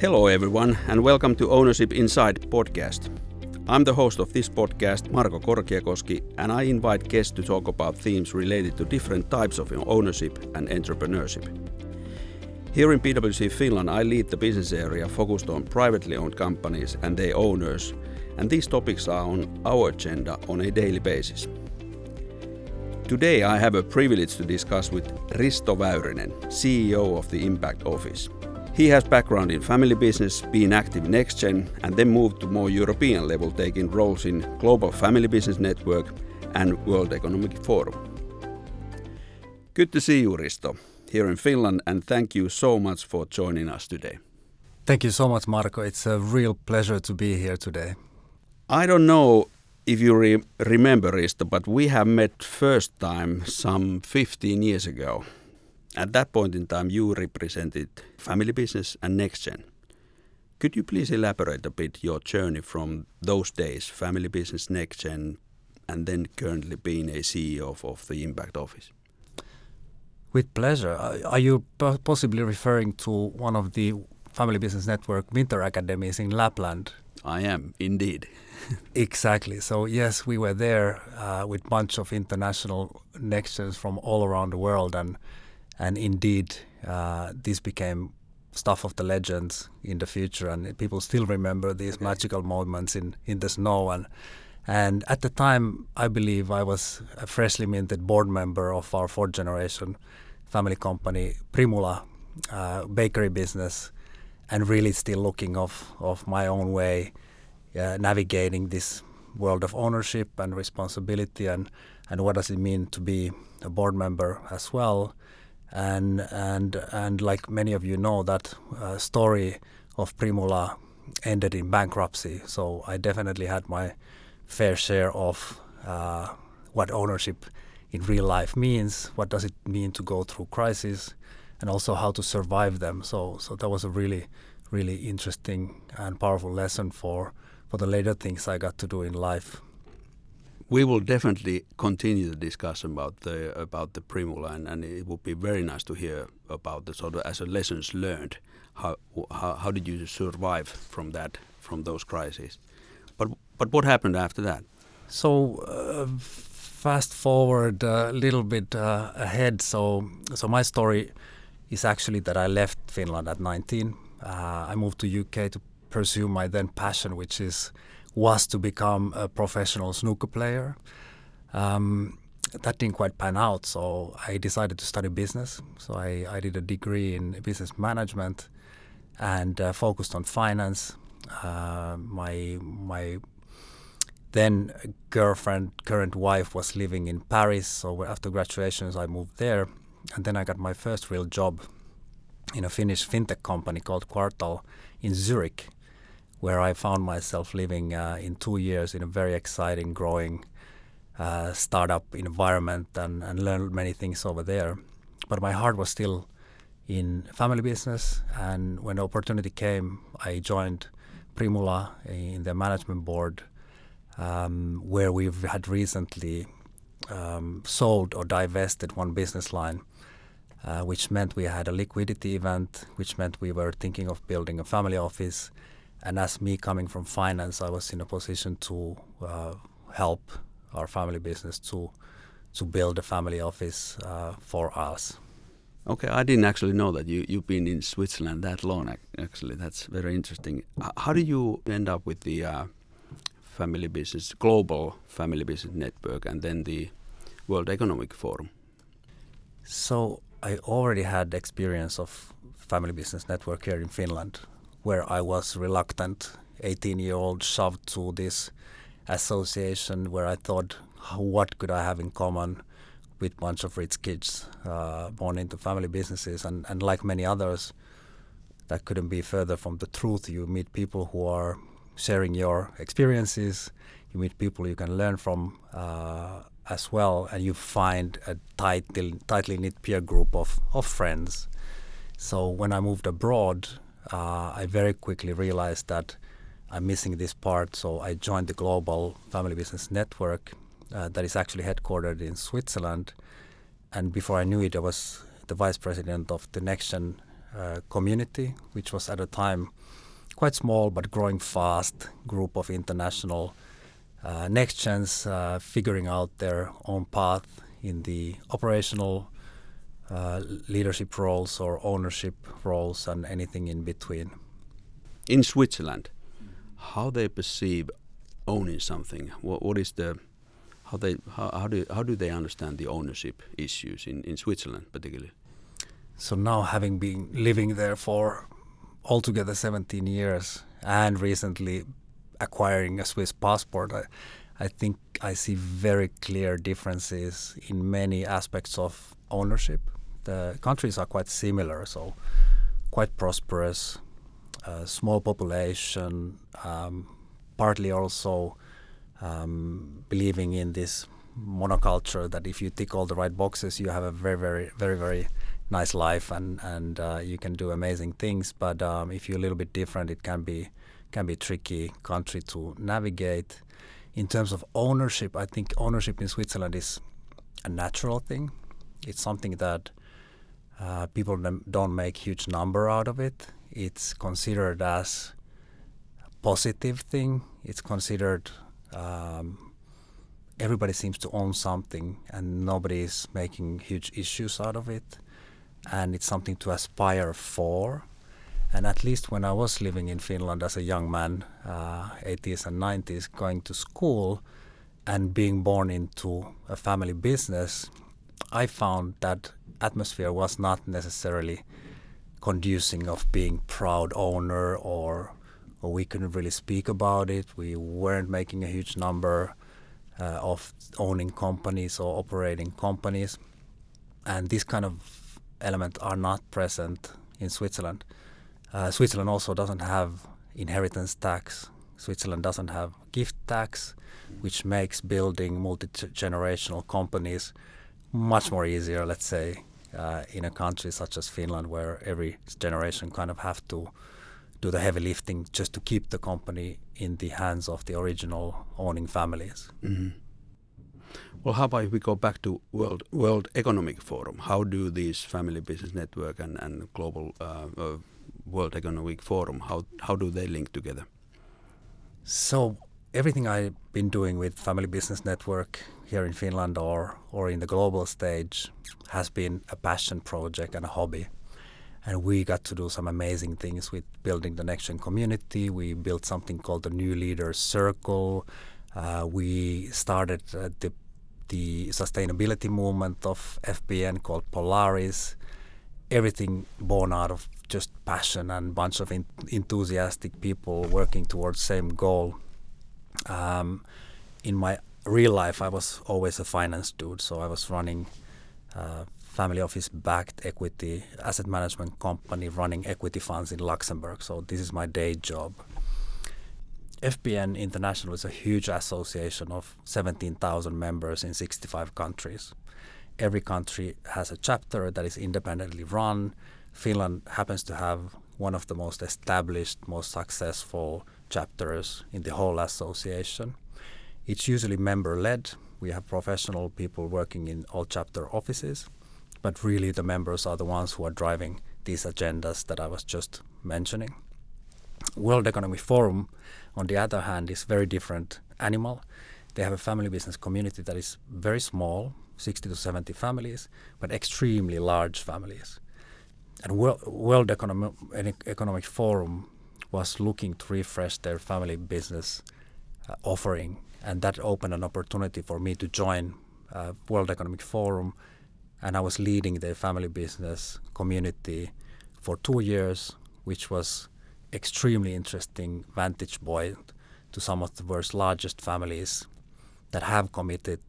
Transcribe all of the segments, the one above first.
Hello, everyone, and welcome to Ownership Inside podcast. I'm the host of this podcast, Marko Korkiakoski, and I invite guests to talk about themes related to different types of ownership and entrepreneurship. Here in PwC Finland, I lead the business area focused on privately owned companies and their owners, and these topics are on our agenda on a daily basis. Today, I have a privilege to discuss with Risto Väyrynen, CEO of the Impact Office. He has background in family business, being active in NextGen, and then moved to more European level, taking roles in Global Family Business Network and World Economic Forum. Good to see you, Risto, here in Finland, and thank you so much for joining us today. Thank you so much, Marko. It's a real pleasure to be here today. I don't know if you re remember, Risto, but we have met first time some 15 years ago. At that point in time, you represented family business and NextGen. Could you please elaborate a bit your journey from those days, family business, NextGen, and then currently being a CEO of, of the Impact Office? With pleasure. Are you possibly referring to one of the Family Business Network winter academies in Lapland? I am, indeed. exactly. So, yes, we were there uh, with a bunch of international NextGens from all around the world. and and indeed uh, this became stuff of the legends in the future and people still remember these okay. magical moments in, in the snow. And and at the time I believe I was a freshly minted board member of our fourth generation family company Primula uh, bakery business and really still looking of of my own way uh, navigating this world of ownership and responsibility. And and what does it mean to be a board member as well and and and like many of you know, that uh, story of Primula ended in bankruptcy. So I definitely had my fair share of uh, what ownership in real life means. What does it mean to go through crises, and also how to survive them. So so that was a really really interesting and powerful lesson for for the later things I got to do in life we will definitely continue the discussion about the about the Primula, and, and it would be very nice to hear about the sort of as a lessons learned. How, how how did you survive from that from those crises? But but what happened after that? So. Uh, fast forward a little bit uh, ahead. So, so my story is actually that I left Finland at 19. Uh, I moved to UK to pursue my then passion, which is was to become a professional snooker player. Um, that didn't quite pan out, so I decided to study business. So I, I did a degree in business management and uh, focused on finance. Uh, my my then girlfriend, current wife, was living in Paris. So after graduations, I moved there, and then I got my first real job in a Finnish fintech company called Quartal in Zurich where I found myself living uh, in two years in a very exciting, growing uh, startup environment and, and learned many things over there. But my heart was still in family business, and when the opportunity came, I joined Primula in the management board, um, where we've had recently um, sold or divested one business line. Uh, which meant we had a liquidity event, which meant we were thinking of building a family office, and as me coming from finance, I was in a position to uh, help our family business to to build a family office uh, for us. Okay, I didn't actually know that you you've been in Switzerland that long. Actually, that's very interesting. How did you end up with the uh, family business, global family business network, and then the World Economic Forum? So I already had experience of family business network here in Finland where I was reluctant, 18 year old, shoved to this association where I thought, what could I have in common with bunch of rich kids uh, born into family businesses? And, and like many others, that couldn't be further from the truth. You meet people who are sharing your experiences, you meet people you can learn from uh, as well, and you find a tightly, tightly knit peer group of, of friends. So when I moved abroad, uh, I very quickly realized that I'm missing this part. So I joined the Global Family Business Network uh, that is actually headquartered in Switzerland. And before I knew it, I was the vice president of the NextGen uh, community, which was at a time quite small but growing fast group of international uh, next gens uh, figuring out their own path in the operational uh, leadership roles or ownership roles and anything in between. In Switzerland, how they perceive owning something? What, what is the how they how, how do how do they understand the ownership issues in, in Switzerland particularly? So now having been living there for altogether 17 years and recently acquiring a Swiss passport, I, I think I see very clear differences in many aspects of ownership. The countries are quite similar, so quite prosperous, uh, small population, um, partly also um, believing in this monoculture that if you tick all the right boxes, you have a very, very, very, very nice life and and uh, you can do amazing things. But um, if you're a little bit different, it can be can be tricky country to navigate. In terms of ownership, I think ownership in Switzerland is a natural thing. It's something that uh, people don't make huge number out of it. It's considered as a positive thing. It's considered um, everybody seems to own something, and nobody is making huge issues out of it. And it's something to aspire for. And at least when I was living in Finland as a young man, uh, 80s and 90s, going to school and being born into a family business, I found that atmosphere was not necessarily conducing of being proud owner or or we couldn't really speak about it. We weren't making a huge number uh, of owning companies or operating companies, and this kind of element are not present in Switzerland. Uh, Switzerland also doesn't have inheritance tax. Switzerland doesn't have gift tax, which makes building multi-generational companies much more easier. Let's say uh, in a country such as Finland, where every generation kind of have to do the heavy lifting just to keep the company in the hands of the original owning families. Mm-hmm. Well, how about if we go back to World World Economic Forum? How do these Family Business Network and and Global uh, uh, World Economic Forum how how do they link together? So everything I've been doing with Family Business Network here in Finland or or in the global stage has been a passion project and a hobby and we got to do some amazing things with building the next gen community. We built something called the New Leaders Circle. Uh, we started uh, the the sustainability movement of FBN called Polaris. Everything born out of just passion and bunch of enthusiastic people working towards same goal. Um, in my real life, I was always a finance dude, so I was running uh, family office backed equity asset management company running equity funds in Luxembourg. So this is my day job. FBN International is a huge association of 17,000 members in 65 countries. Every country has a chapter that is independently run. Finland happens to have one of the most established, most successful chapters in the whole association. It's usually member led. We have professional people working in all chapter offices but really the members are the ones who are driving these agendas that I was just mentioning. World Economic Forum, on the other hand, is very different animal. They have a family business community that is very small, 60 to 70 families, but extremely large families. And World Economic, Forum was looking to refresh their family business uh, offering, and that opened an opportunity for me to join uh, World Economic Forum and I was leading the family business community for two years, which was extremely interesting vantage point to some of the world's largest families that have committed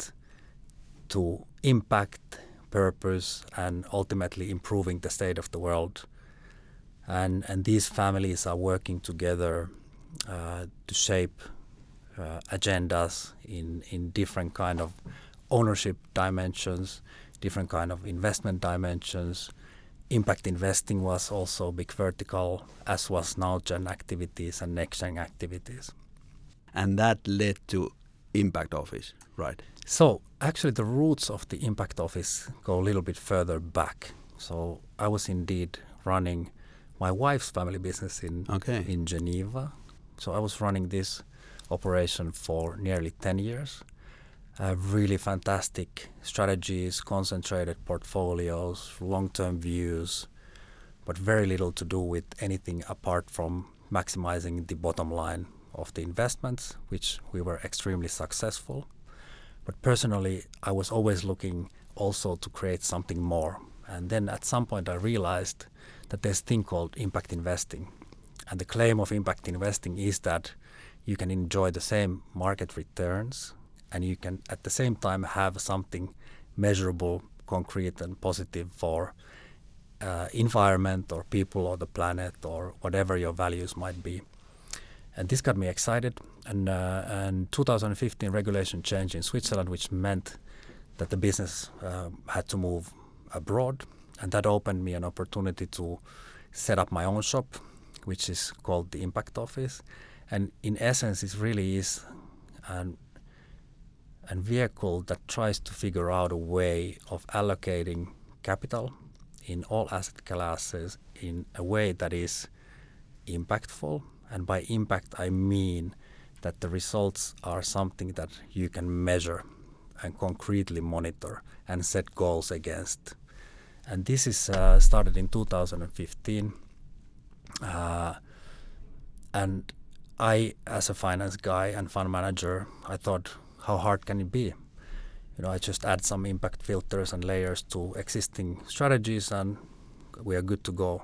to impact, purpose, and ultimately improving the state of the world. And and these families are working together uh, to shape uh, agendas in in different kind of ownership dimensions different kind of investment dimensions. Impact investing was also big vertical, as was now gen activities and next gen activities. And that led to Impact Office, right? So actually, the roots of the Impact Office go a little bit further back. So I was indeed running my wife's family business in Okay. in Geneva. So I was running this operation for nearly 10 years. Uh, really fantastic strategies, concentrated portfolios, long-term views, but very little to do with anything apart from maximizing the bottom line of the investments, which we were extremely successful. But personally, I was always looking also to create something more. And then at some point, I realized that there's a thing called impact investing. And the claim of impact investing is that you can enjoy the same market returns and you can at the same time have something measurable, concrete, and positive for uh, environment or people or the planet or whatever your values might be. And this got me excited. And, uh, and 2015 regulation change in Switzerland, which meant that the business uh, had to move abroad, and that opened me an opportunity to set up my own shop, which is called the Impact Office. And in essence, it really is an, vehicle that tries to figure out a way of allocating capital in all asset classes in a way that is impactful. And by impact, I mean that the results are something that you can measure and concretely monitor and set goals against. And this is uh, started in 2015. Uh, and I, as a finance guy and fund manager, I thought, how hard can it be? You know, I just add some impact filters and layers to existing strategies, and we are good to go.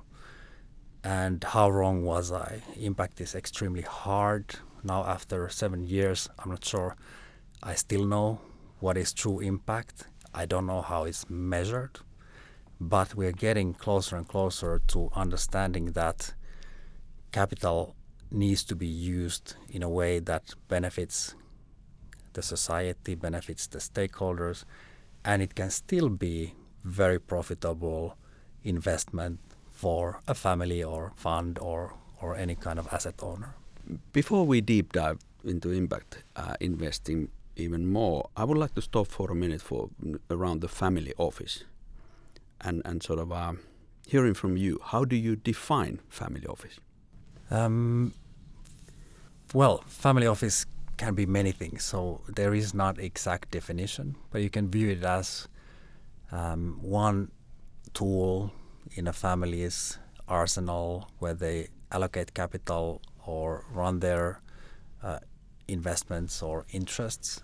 And how wrong was I? Impact is extremely hard. Now, after seven years, I'm not sure I still know what is true impact. I don't know how it's measured, but we're getting closer and closer to understanding that capital needs to be used in a way that benefits the society, benefits the stakeholders, and it can still be very profitable investment for a family or fund or, or any kind of asset owner. Before we deep dive into impact uh, investing even more, I would like to stop for a minute for around the family office, and and sort of uh, hearing from you. How do you define family office? Um, well, family office can be many things, so there is not exact definition, but you can view it as um, one tool in a family's arsenal where they allocate capital or run their uh, investments or interests.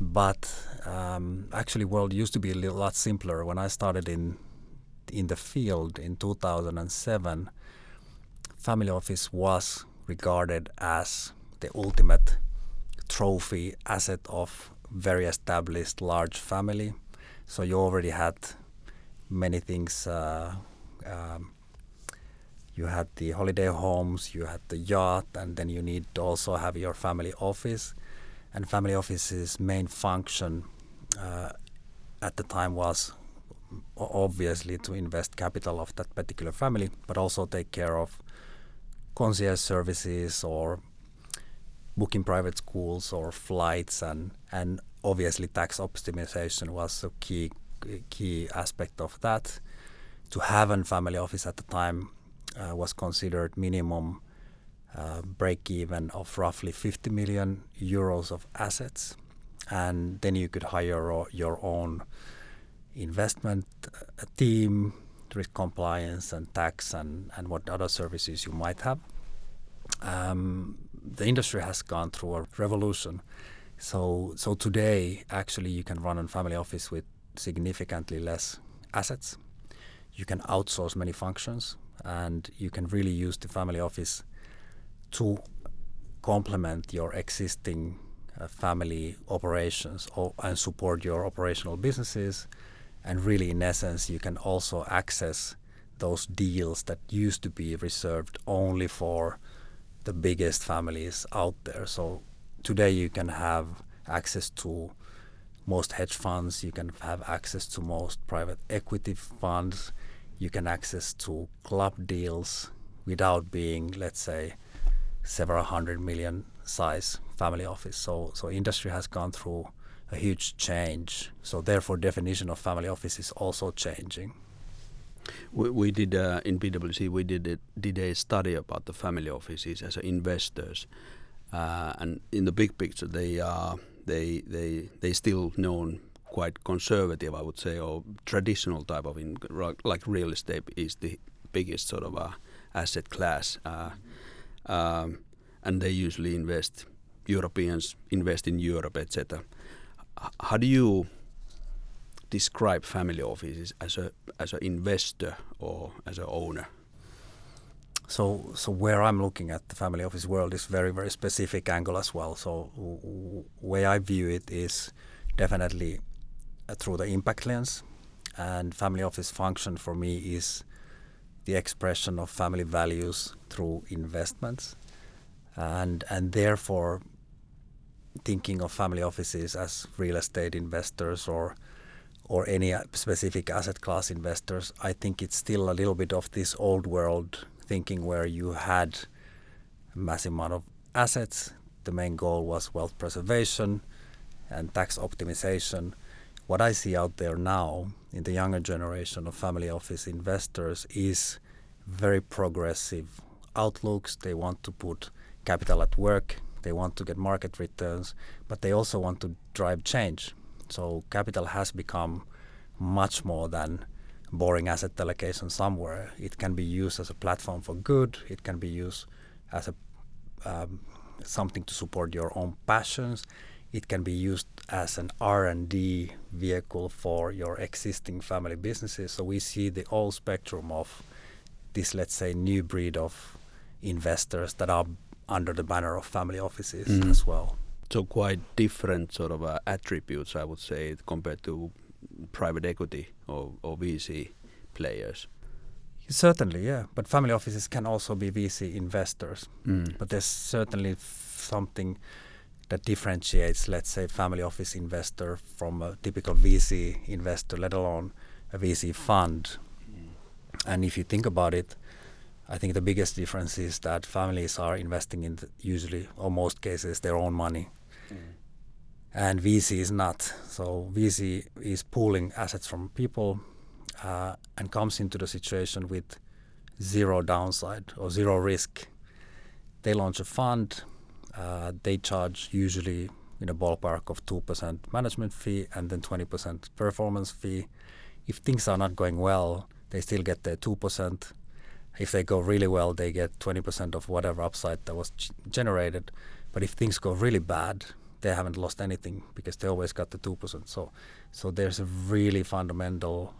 But um, actually, world used to be a little, lot simpler. When I started in in the field in 2007, family office was regarded as the ultimate trophy asset of very established large family. So you already had many things. Uh, um, you had the holiday homes, you had the yacht, and then you need to also have your family office. And family office's main function uh, at the time was obviously to invest capital of that particular family, but also take care of concierge services or booking private schools or flights and and obviously tax optimization was a key key aspect of that. To have a family office at the time uh, was considered minimum uh, break even of roughly 50 million euros of assets, and then you could hire your own investment uh, team, risk compliance, and tax, and, and what other services you might have. Um, the industry has gone through a revolution. So, so today, actually, you can run a family office with significantly less assets. You can outsource many functions, and you can really use the family office to complement your existing uh, family operations or, and support your operational businesses. And really, in essence, you can also access those deals that used to be reserved only for the biggest families out there. So today you can have access to most hedge funds, you can have access to most private equity funds, you can access to club deals without being, let's say, several hundred million size family office. So so industry has gone through a huge change. So therefore definition of family office is also changing. We, we did uh, in PwC we did it, did a study about the family offices as investors, uh, and in the big picture they are they they they still known quite conservative, I would say, or traditional type of in, like real estate is the biggest sort of uh, asset class, uh, um, and they usually invest. Europeans invest in Europe, etc. How do you describe family offices as a as an investor or as an owner? So, so where I'm looking at the family office world is very, very specific angle as well. So, way I view it is definitely through the impact lens, and family office function for me is the expression of family values through investments, and and therefore thinking of family offices as real estate investors or or any specific asset class investors, I think it's still a little bit of this old world thinking where you had a massive amount of assets. The main goal was wealth preservation and tax optimization. What I see out there now in the younger generation of family office investors is very progressive outlooks. They want to put capital at work, they want to get market returns, but they also want to drive change. So capital has become much more than boring asset allocation somewhere. It can be used as a platform for good. It can be used as a um, something to support your own passions. It can be used as an R&D vehicle for your existing family businesses. So we see the whole spectrum of this, let's say, new breed of investors that are under the banner of family offices mm. as well. So quite different sort of uh, attributes, I would say, compared to private equity or, or VC players. Certainly, yeah. But family offices can also be VC investors. Mm. But there's certainly something that differentiates, let's say, family office investor from a typical VC investor, let alone a VC fund. Mm. And if you think about it, I think the biggest difference is that families are investing in the, usually, or most cases, their own money. Mm and VC is not. So VC is pooling assets from people uh, and comes into the situation with zero downside or zero risk. They launch a fund. Uh, they charge usually in a ballpark of two percent management fee and then twenty percent performance fee. If things are not going well, they still get their two percent. If they go really well, they get twenty percent of whatever upside that was g- generated. But if things go really bad, they haven't lost anything because they always got the two percent. So, so there's a really fundamental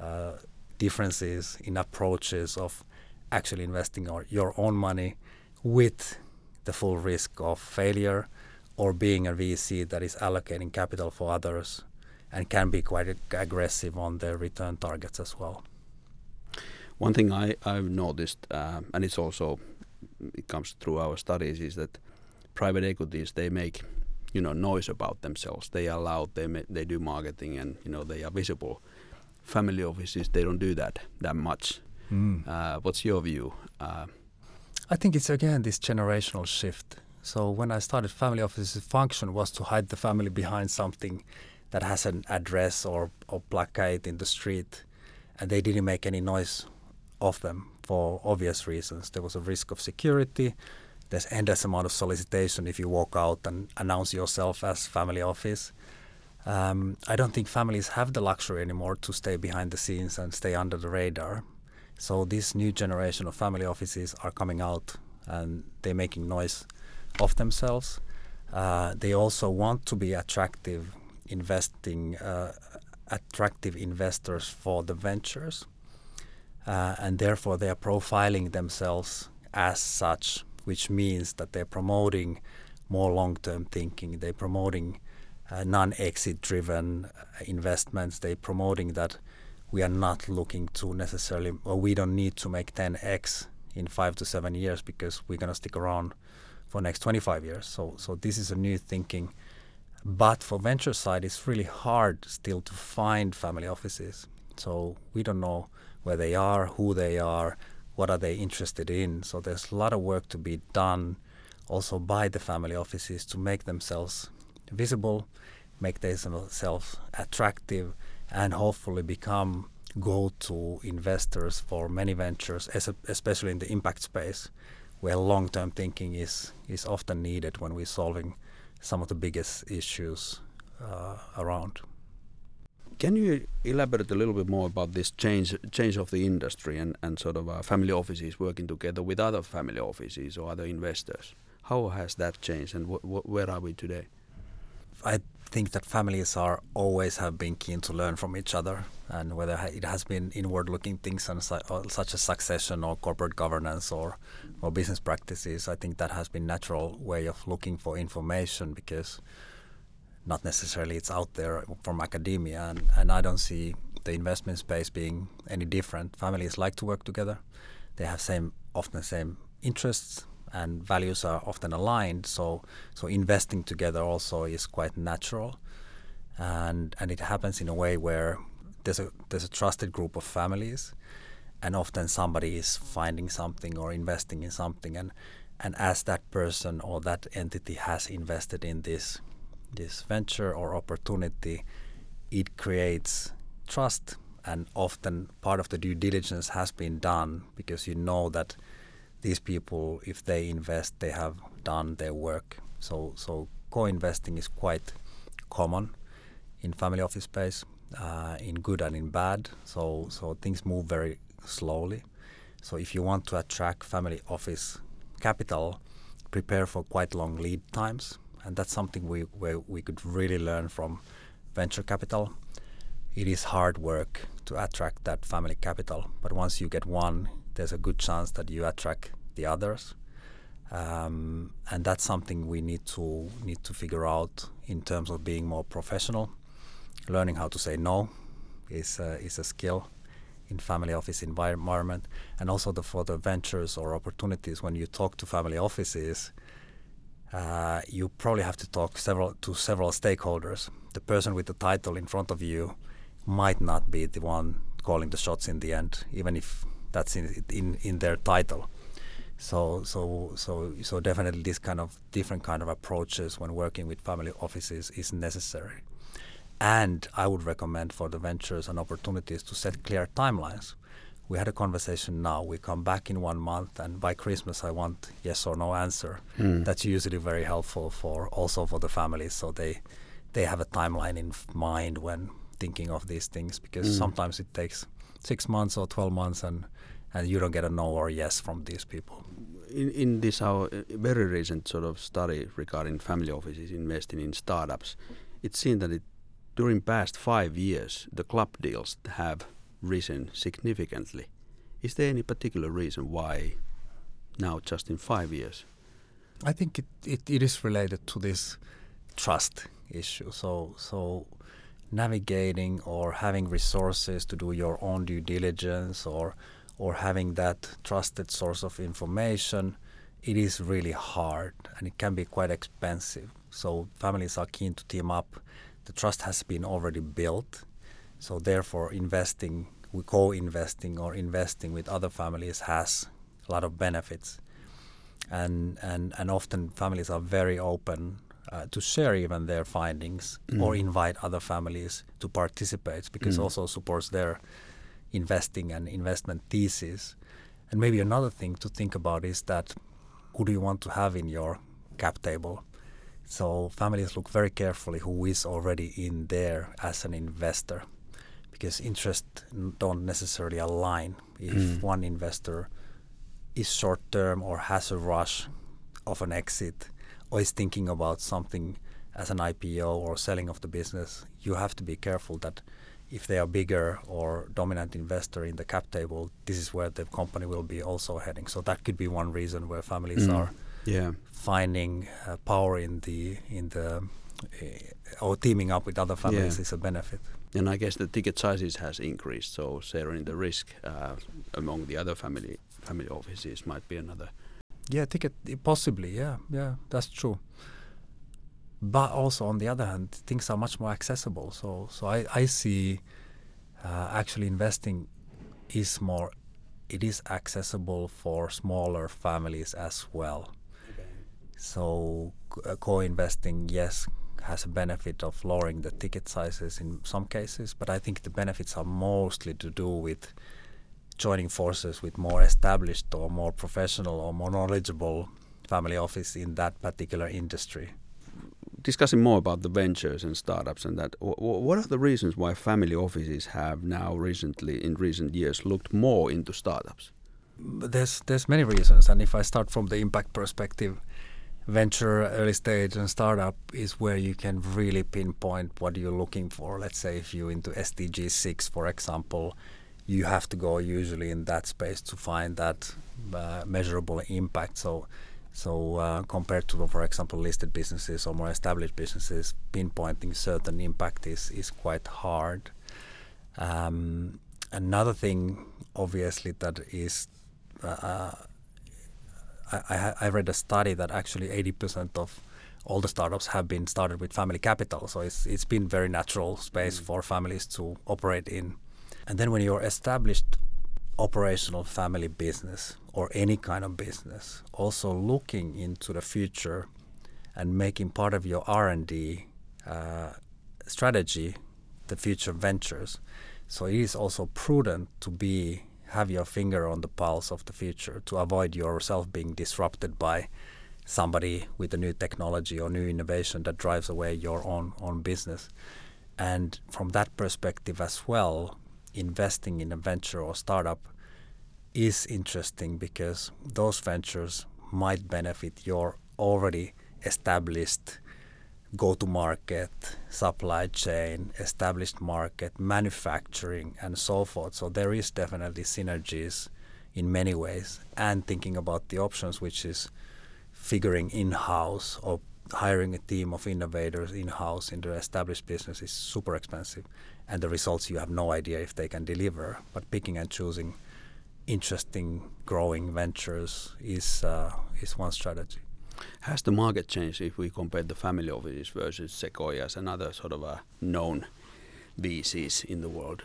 uh, differences in approaches of actually investing our, your own money with the full risk of failure or being a VC that is allocating capital for others and can be quite ag- aggressive on their return targets as well. One thing I, I've noticed, uh, and it's also it comes through our studies, is that private equities they make you know noise about themselves. They are loud. They they do marketing, and you know they are visible. Family offices they don't do that that much. Mm. Uh, what's your view? Uh, I think it's again this generational shift. So when I started family offices, function was to hide the family behind something that has an address or, or placate in the street, and they didn't make any noise of them for obvious reasons. There was a risk of security there's endless amount of solicitation if you walk out and announce yourself as family office. Um, I don't think families have the luxury anymore to stay behind the scenes and stay under the radar. So this new generation of family offices are coming out and they're making noise of themselves. Uh, they also want to be attractive investing, uh, attractive investors for the ventures, uh, and therefore they are profiling themselves as such which means that they're promoting more long-term thinking. They're promoting uh, non-exit driven uh, investments. They're promoting that we are not looking to necessarily, or we don't need to make 10x in five to seven years because we're going to stick around for next 25 years. So, so this is a new thinking. But for venture side, it's really hard still to find family offices. So we don't know where they are, who they are, what are they interested in. So there's a lot of work to be done also by the family offices to make themselves visible, make themselves attractive, and hopefully become go-to investors for many ventures, especially in the impact space, where long-term thinking is is often needed when we're solving some of the biggest issues uh, around. Can you elaborate a little bit more about this change change of the industry and, and sort of uh, family offices working together with other family offices or other investors? How has that changed and wh wh where are we today? I think that families are always have been keen to learn from each other, and whether it has been inward-looking things and such as succession or corporate governance or or business practices, I think that has been natural way of looking for information because not necessarily it's out there from academia, and, and I don't see the investment space being any different. Families like to work together; they have same often the same interests, and values are often aligned. So so investing together also is quite natural, and and it happens in a way where there's a there's a trusted group of families, and often somebody is finding something or investing in something, and and as that person or that entity has invested in this this venture or opportunity, it creates trust and often part of the due diligence has been done because you know that these people, if they invest, they have done their work. So, so co-investing is quite common in family office space, uh, in good and in bad. So, so things move very slowly. So, if you want to attract family office capital, prepare for quite long lead times, and that's something we where we could really learn from venture capital. It is hard work to attract that family capital, but once you get one, there's a good chance that you attract the others. Um, and that's something we need to need to figure out in terms of being more professional. Learning how to say no is uh, is a skill in family office environment, and also the, for the ventures or opportunities when you talk to family offices, uh, you probably have to talk several to several stakeholders. The person with the title in front of you might not be the one calling the shots in the end, even if that's in in, in their title. So so so so definitely this kind of different kind of approaches when working with family offices is necessary. And I would recommend for the ventures and opportunities to set clear timelines. We had a conversation now. We come back in one month, and by Christmas, I want yes or no answer. Mm. That's usually very helpful for also for the families, so they they have a timeline in mind when thinking of these things. Because mm. sometimes it takes six months or twelve months, and and you don't get a no or yes from these people. In, in this our uh, very recent sort of study regarding family offices investing in startups, it's seen that it, during past five years the club deals have risen significantly. Is there any particular reason why now just in five years? I think it, it, it is related to this trust issue. So so navigating or having resources to do your own due diligence or or having that trusted source of information, it is really hard and it can be quite expensive. So families are keen to team up. The trust has been already built. So therefore investing, co-investing or investing with other families has a lot of benefits. And and, and often families are very open uh, to share even their findings mm. or invite other families to participate because mm. also supports their investing and investment thesis. And maybe another thing to think about is that who do you want to have in your cap table? So families look very carefully who is already in there as an investor because interests don't necessarily align. If mm. one investor is short term or has a rush of an exit or is thinking about something as an IPO or selling of the business, you have to be careful that if they are bigger or dominant investor in the cap table, this is where the company will be also heading. So that could be one reason where families mm. are yeah. finding uh, power in the in the uh, or teaming up with other families yeah. is a benefit. And I guess the ticket sizes has increased, so sharing the risk uh, among the other family family offices might be another. Yeah, ticket possibly. Yeah, yeah, that's true but also on the other hand, things are much more accessible. So so I, I see uh, actually investing is more it is accessible for smaller families as well. Okay. So uh, co-investing, yes, has a benefit of lowering the ticket sizes in some cases, but I think the benefits are mostly to do with joining forces with more established or more professional or more knowledgeable family office in that particular industry. Discussing more about the ventures and startups and that, what are the reasons why family offices have now recently, in recent years, looked more into startups? There's there's many reasons, and if I start from the impact perspective, venture, early stage, and startup is where you can really pinpoint what you're looking for. Let's say if you're into SDG 6, for example, you have to go usually in that space to find that uh, measurable impact. So, so uh, compared to, for example, listed businesses or more established businesses, pinpointing certain impact is is quite hard. Um, another thing, obviously, that is uh, uh I, I, read a study that actually 80% of all the startups have been started with family capital. So it's it's been very natural space mm. for families to operate in. And then when you're established operational family business or any kind of business, also looking into the future and making part of your R&D uh, strategy the future ventures. So it is also prudent to be have your finger on the pulse of the future to avoid yourself being disrupted by somebody with a new technology or new innovation that drives away your own own business. And from that perspective as well, investing in a venture or startup is interesting because those ventures might benefit your already established go to market, supply chain, established market, manufacturing, and so forth. So there is definitely synergies in many ways. And thinking about the options, which is figuring in house or hiring a team of innovators in house in the established business is super expensive. And the results you have no idea if they can deliver. But picking and choosing interesting growing ventures is uh, is one strategy. Has the market changed if we compare the family offices versus Sequoias and other sort of uh, known VCs in the world?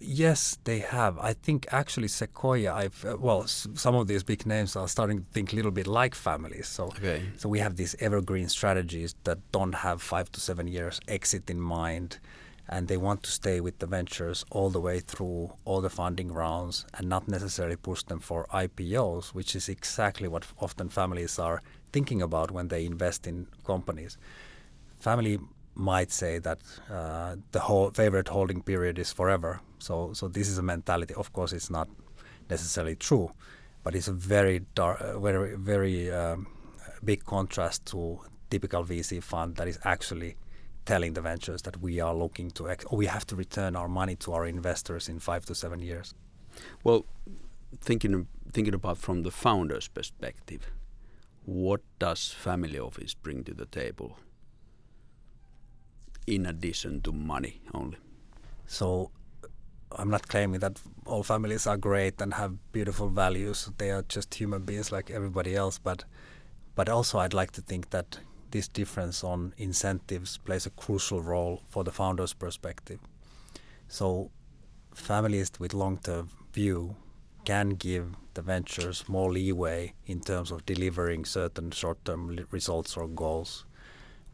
Yes, they have. I think actually Sequoia. I've uh, well, s- some of these big names are starting to think a little bit like families. So, okay. so we have these evergreen strategies that don't have five to seven years exit in mind, and they want to stay with the ventures all the way through all the funding rounds and not necessarily push them for IPOs, which is exactly what often families are thinking about when they invest in companies. Family might say that uh, the whole favorite holding period is forever. So, so this is a mentality. Of course, it's not necessarily true, but it's a very dark, uh, very, very um, big contrast to typical VC fund that is actually telling the ventures that we are looking to ex- we have to return our money to our investors in five to seven years. Well, thinking thinking about from the founder's perspective, what does family office bring to the table in addition to money only? So I'm not claiming that all families are great and have beautiful values. They are just human beings like everybody else. But but also I'd like to think that this difference on incentives plays a crucial role for the founder's perspective. So families with long-term view can give the ventures more leeway in terms of delivering certain short-term results or goals.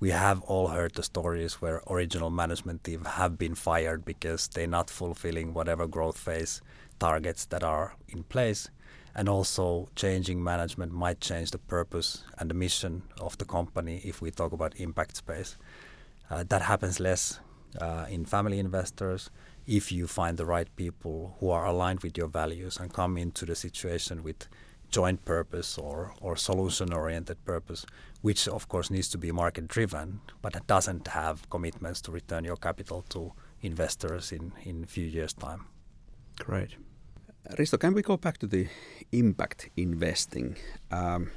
We have all heard the stories where original management team have been fired because they're not fulfilling whatever growth phase targets that are in place. And also changing management might change the purpose and the mission of the company if we talk about impact space. Uh, that happens less uh, in family investors if you find the right people who are aligned with your values and come into the situation with joint purpose or, or solution oriented purpose, which of course needs to be market driven, but it doesn't have commitments to return your capital to investors in, in a few years' time. Great. Risto, can we go back to the impact investing? Um,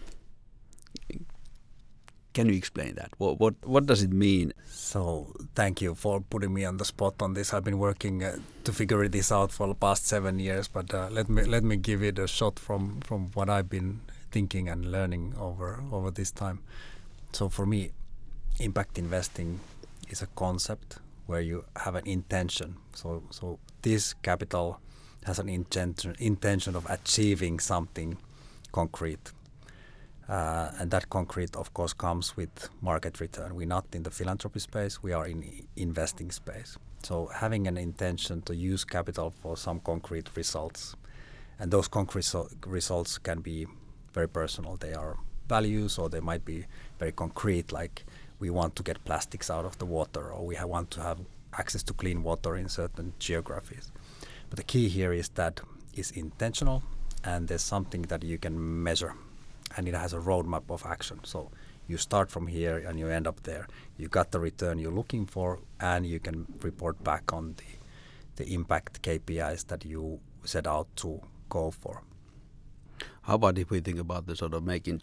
can you explain that? What, what what does it mean? So thank you for putting me on the spot on this. I've been working uh, to figure this out for the past seven years, but uh, let me let me give it a shot from from what I've been thinking and learning over over this time. So for me, impact investing is a concept where you have an intention. So so this capital has an intention intention of achieving something concrete Uh, and that concrete, of course, comes with market return. We're not in the philanthropy space, we are in investing space. So having an intention to use capital for some concrete results. And those concrete so results can be very personal. They are values or they might be very concrete, like we want to get plastics out of the water or we want to have access to clean water in certain geographies. But the key here is that it's intentional and there's something that you can measure and it has a roadmap of action. So you start from here and you end up there. You got the return you're looking for, and you can report back on the the impact KPIs that you set out to go for. How about if we think about the sort of making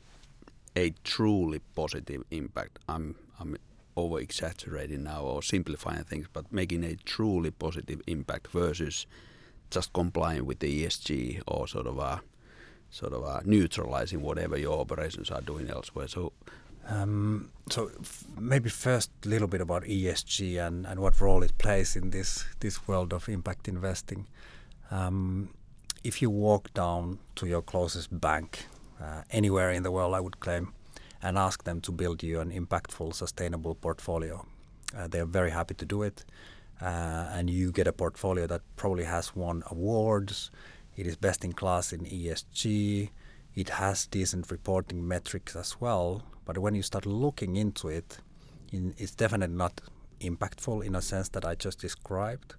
a truly positive impact? I'm I'm over exaggerating now or simplifying things, but making a truly positive impact versus just complying with the ESG or sort of a sort of uh, neutralizing whatever your operations are doing elsewhere. So, um, so f- maybe first a little bit about ESG and, and what role it plays in this this world of impact investing. Um, if you walk down to your closest bank uh, anywhere in the world, I would claim, and ask them to build you an impactful, sustainable portfolio, uh, they're very happy to do it. Uh, and you get a portfolio that probably has won awards, it is best in class in ESG. It has decent reporting metrics as well. But when you start looking into it, it's definitely not impactful in a sense that I just described.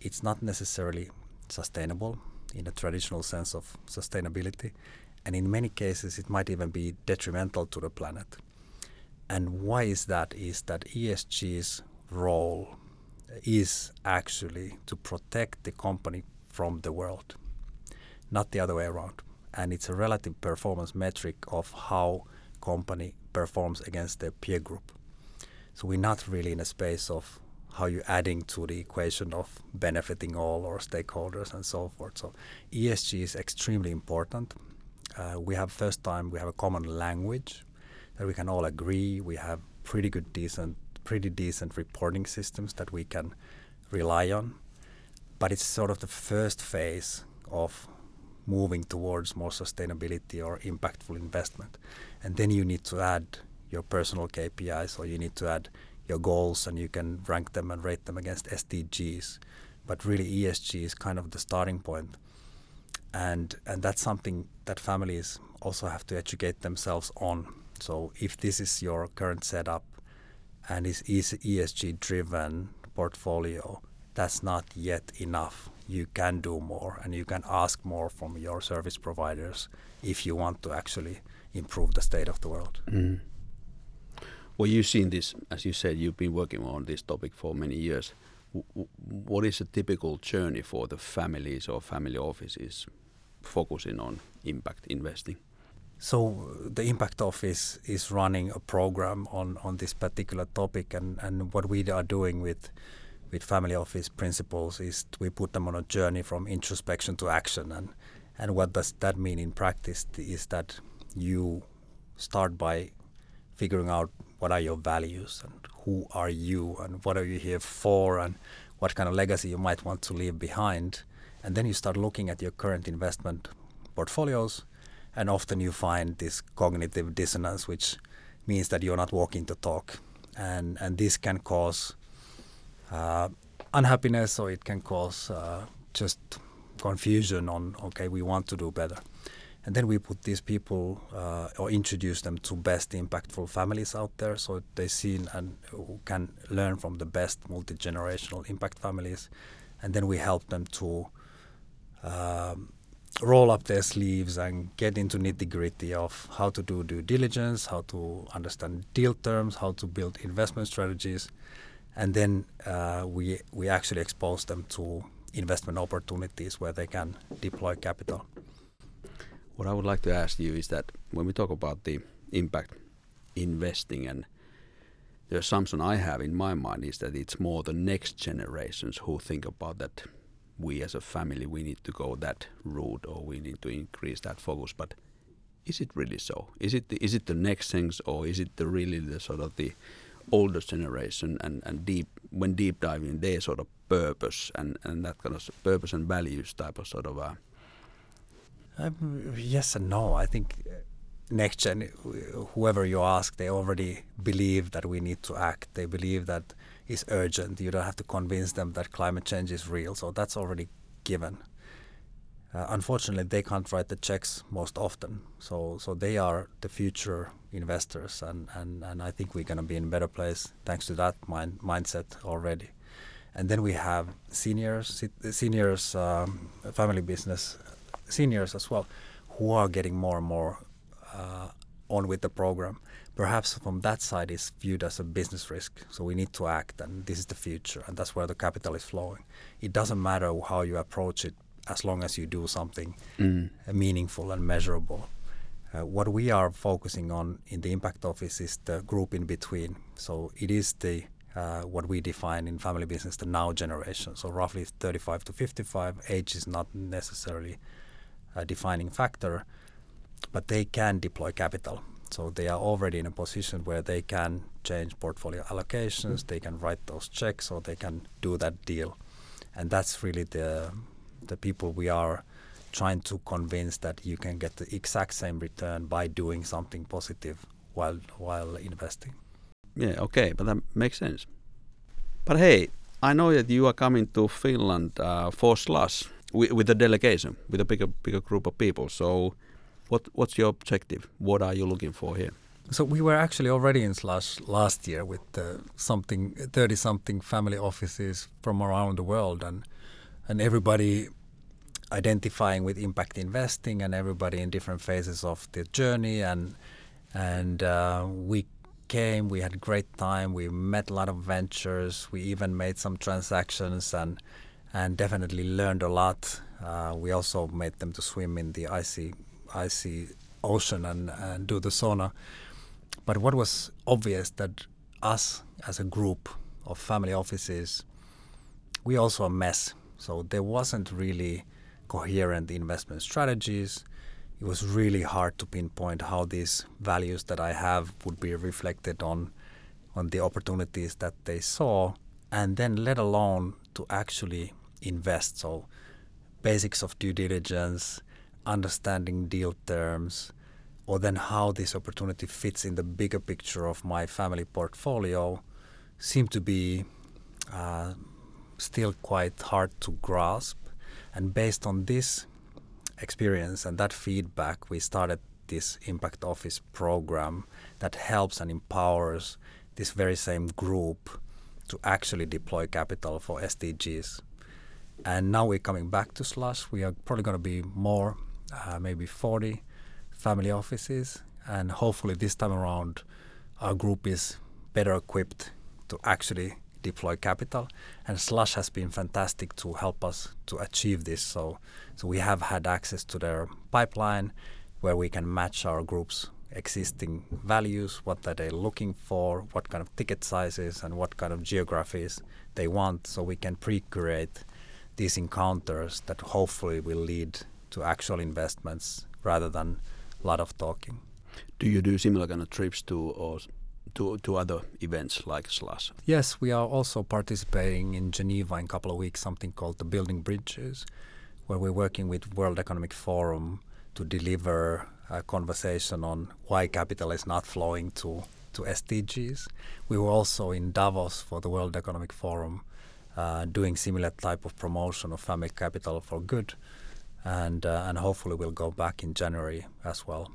It's not necessarily sustainable in a traditional sense of sustainability. And in many cases, it might even be detrimental to the planet. And why is that? Is that ESG's role is actually to protect the company from the world not the other way around. And it's a relative performance metric of how company performs against their peer group. So we're not really in a space of how you're adding to the equation of benefiting all our stakeholders and so forth. So ESG is extremely important. Uh, we have first time we have a common language that we can all agree. We have pretty good, decent, pretty decent reporting systems that we can rely on. But it's sort of the first phase of moving towards more sustainability or impactful investment. And then you need to add your personal KPIs or you need to add your goals and you can rank them and rate them against SDGs. But really ESG is kind of the starting point. And and that's something that families also have to educate themselves on. So if this is your current setup and is ESG driven portfolio, that's not yet enough you can do more and you can ask more from your service providers if you want to actually improve the state of the world. Mm. Well, you've seen this, as you said, you've been working on this topic for many years. W what is a typical journey for the families or family offices focusing on impact investing? So the Impact Office is running a program on, on this particular topic, and, and what we are doing with with family office principles is we put them on a journey from introspection to action. And and what does that mean in practice is that you start by figuring out what are your values and who are you and what are you here for and what kind of legacy you might want to leave behind. And then you start looking at your current investment portfolios and often you find this cognitive dissonance which means that you're not walking the talk. And and this can cause uh, unhappiness or it can cause uh, just confusion on okay we want to do better. And then we put these people uh, or introduce them to best impactful families out there so they see and can learn from the best multi-generational impact families. And then we help them to um, roll up their sleeves and get into nitty gritty of how to do due diligence how to understand deal terms how to build investment strategies and then uh, we we actually expose them to investment opportunities where they can deploy capital. What I would like to ask you is that when we talk about the impact investing and the assumption I have in my mind is that it's more the next generations who think about that we as a family we need to go that route or we need to increase that focus but is it really so is it the, is it the next things or is it the really the sort of the older generation and, and deep when deep diving their sort of purpose and, and that kind of purpose and values type of sort of uh, um, yes and no. I think next gen, whoever you ask, they already believe that we need to act. They believe that it's urgent. You don't have to convince them that climate change is real. So that's already given. Uh, unfortunately, they can't write the checks most often. So, so they are the future investors, and, and, and I think we're going to be in a better place thanks to that mind, mindset already. And then we have seniors, seniors, um, family business seniors as well, who are getting more and more uh, on with the program. Perhaps from that side is viewed as a business risk. So we need to act, and this is the future, and that's where the capital is flowing. It doesn't matter how you approach it, as long as you do something mm. meaningful and measurable. Uh, what we are focusing on in the impact office is the group in between. So it is the uh, what we define in family business the now generation. So roughly 35 to 55. Age is not necessarily a defining factor, but they can deploy capital. So they are already in a position where they can change portfolio allocations, they can write those checks, or they can do that deal, and that's really the the people we are trying to convince that you can get the exact same return by doing something positive while while investing. Yeah, okay, but that makes sense. But hey, I know that you are coming to Finland uh, for Slush with, with a delegation, with a bigger bigger group of people. So, what what's your objective? What are you looking for here? So we were actually already in Slush last year with uh, something thirty something family offices from around the world, and and everybody identifying with impact investing and everybody in different phases of the journey. And and uh, we came we had great time we met a lot of ventures we even made some transactions and and definitely learned a lot. Uh, we also made them to swim in the icy icy ocean and, and do the sauna. But what was obvious that us as a group of family offices we also a mess. So there wasn't really coherent investment strategies. It was really hard to pinpoint how these values that I have would be reflected on on the opportunities that they saw, and then let alone to actually invest. So basics of due diligence, understanding deal terms, or then how this opportunity fits in the bigger picture of my family portfolio seem to be uh, still quite hard to grasp. And based on this experience and that feedback, we started this Impact Office program that helps and empowers this very same group to actually deploy capital for SDGs. And now we're coming back to Slush. We are probably going to be more, uh, maybe 40 family offices. And hopefully, this time around, our group is better equipped to actually deploy capital. And Slush has been fantastic to help us to achieve this. So, so we have had access to their pipeline where we can match our group's existing values, what are they looking for, what kind of ticket sizes and what kind of geographies they want. So we can pre-create these encounters that hopefully will lead to actual investments rather than a lot of talking. Do you do similar kind of trips to or to, to other events like Slush? Yes, we are also participating in Geneva in a couple of weeks, something called the Building Bridges, where we're working with World Economic Forum to deliver a conversation on why capital is not flowing to, to SDGs. We were also in Davos for the World Economic Forum uh, doing similar type of promotion of family capital for good. And, uh, and hopefully we'll go back in January as well.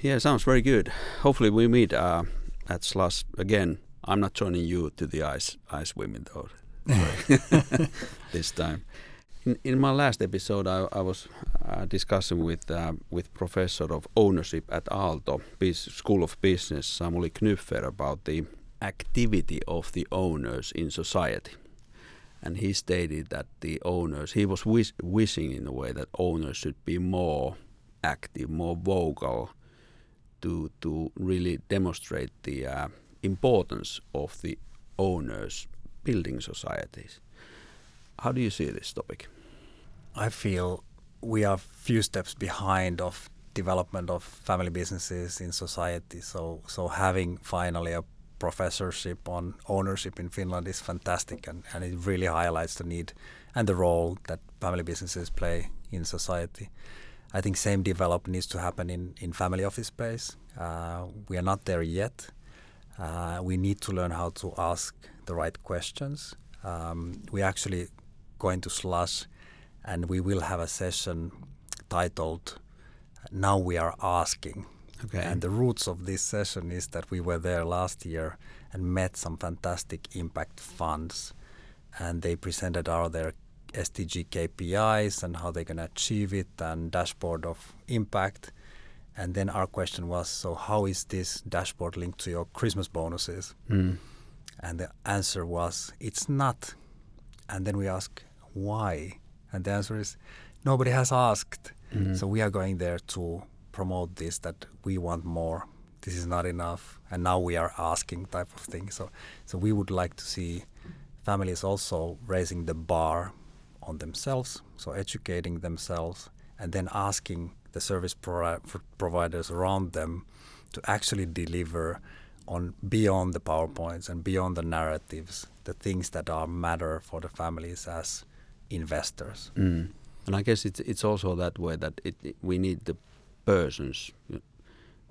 Yeah, sounds very good. Hopefully we meet uh, at Slush again. I'm not joining you to the ice ice swimming though this time. In, in, my last episode, I, I was uh, discussing with uh, with professor of ownership at Aalto School of Business, Samuli Knüpfer, about the activity of the owners in society. And he stated that the owners, he was wish, wishing in a way that owners should be more active, more vocal to to really demonstrate the uh, importance of the owners building societies. How do you see this topic? I feel we are few steps behind of development of family businesses in society. So so having finally a professorship on ownership in Finland is fantastic and, and it really highlights the need and the role that family businesses play in society. I think same development needs to happen in, in family office space. Uh, we are not there yet. Uh, we need to learn how to ask the right questions. Um, we're actually going to Slush and we will have a session titled Now We Are Asking. Okay. And the roots of this session is that we were there last year and met some fantastic impact funds. And they presented all their SDG KPIs and how they're going to achieve it and dashboard of impact. And then our question was, so how is this dashboard linked to your Christmas bonuses? Mm. And the answer was, it's not. And then we ask, why? And the answer is, nobody has asked. Mhm. So we are going there to promote this that we want more. This is not enough, and now we are asking type of thing. So, so we would like to see families also raising the bar on themselves, so educating themselves, and then asking the service pro- providers around them to actually deliver on beyond the powerpoints and beyond the narratives, the things that are matter for the families as investors. Mm. And I guess it's it's also that way that it, it- we need the persons,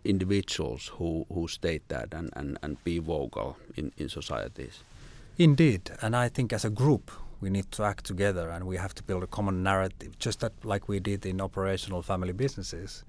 individuals who, who state that and, and, and be vocal in, in societies. Indeed, and I think as a group we need to act together and we have to build a common narrative, just that like we did in operational family businesses.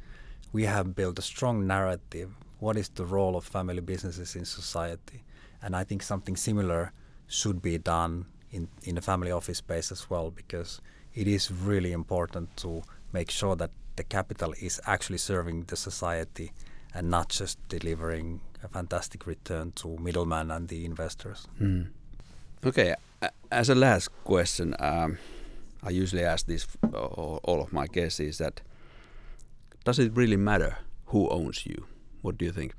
We have built a strong narrative. What is the role of family businesses in society? And I think something similar should be done in, in the family office space as well, because it is really important to make sure that the capital is actually serving the society and not just delivering a fantastic return to middlemen and the investors. Mm. Okay, as a last question, um, I usually ask this all of my guests is that does it really matter who owns you? What do you think?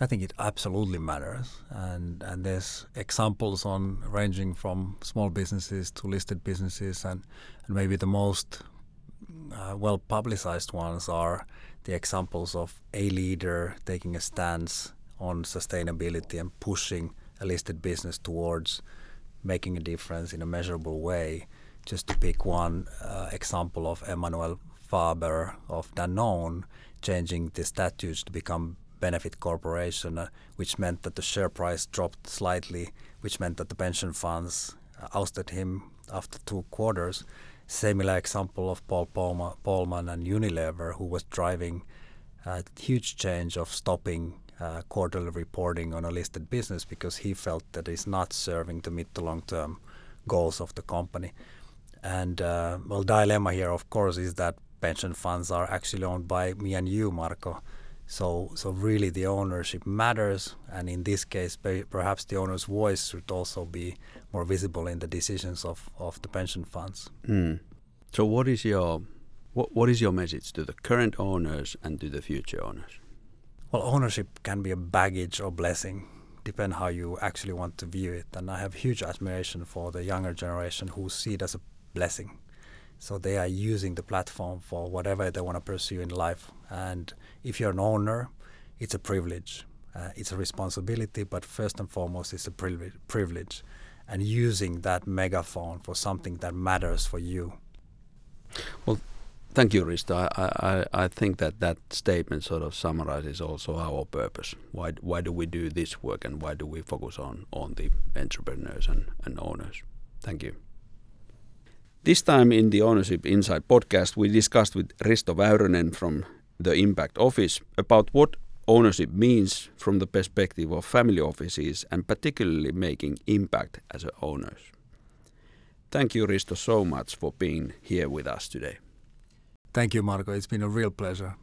I think it absolutely matters, and and there's examples on ranging from small businesses to listed businesses, and and maybe the most uh, well publicized ones are the examples of a leader taking a stance on sustainability and pushing a listed business towards making a difference in a measurable way. Just to pick one uh, example of Emmanuel Faber of Danone changing the statutes to become benefit corporation, uh, which meant that the share price dropped slightly, which meant that the pension funds uh, ousted him after two quarters. Similar example of Paul Polma, Polman and Unilever, who was driving a huge change of stopping uh, quarterly reporting on a listed business because he felt that it's not serving the mid to long term goals of the company. And uh, well, dilemma here, of course, is that pension funds are actually owned by me and you, Marko. So, so really, the ownership matters, and in this case, pe- perhaps the owner's voice should also be more visible in the decisions of, of the pension funds. Mm. So what is your what, what is your message to the current owners and to the future owners? Well, ownership can be a baggage or blessing, depend how you actually want to view it. And I have huge admiration for the younger generation who see it as a blessing. So they are using the platform for whatever they want to pursue in life. And if you're an owner, it's a privilege. Uh, it's a responsibility, but first and foremost, it's a privilege. privilege. And using that megaphone for something that matters for you. Thank you, Risto. I, I, I think that that statement sort of summarizes also our purpose. Why, why do we do this work and why do we focus on, on the entrepreneurs and, and owners? Thank you. This time in the Ownership Inside podcast, we discussed with Risto Väyrynen from the Impact Office about what ownership means from the perspective of family offices and particularly making impact as owners. Thank you, Risto, so much for being here with us today. Thank you, Marko. It's been a real pleasure.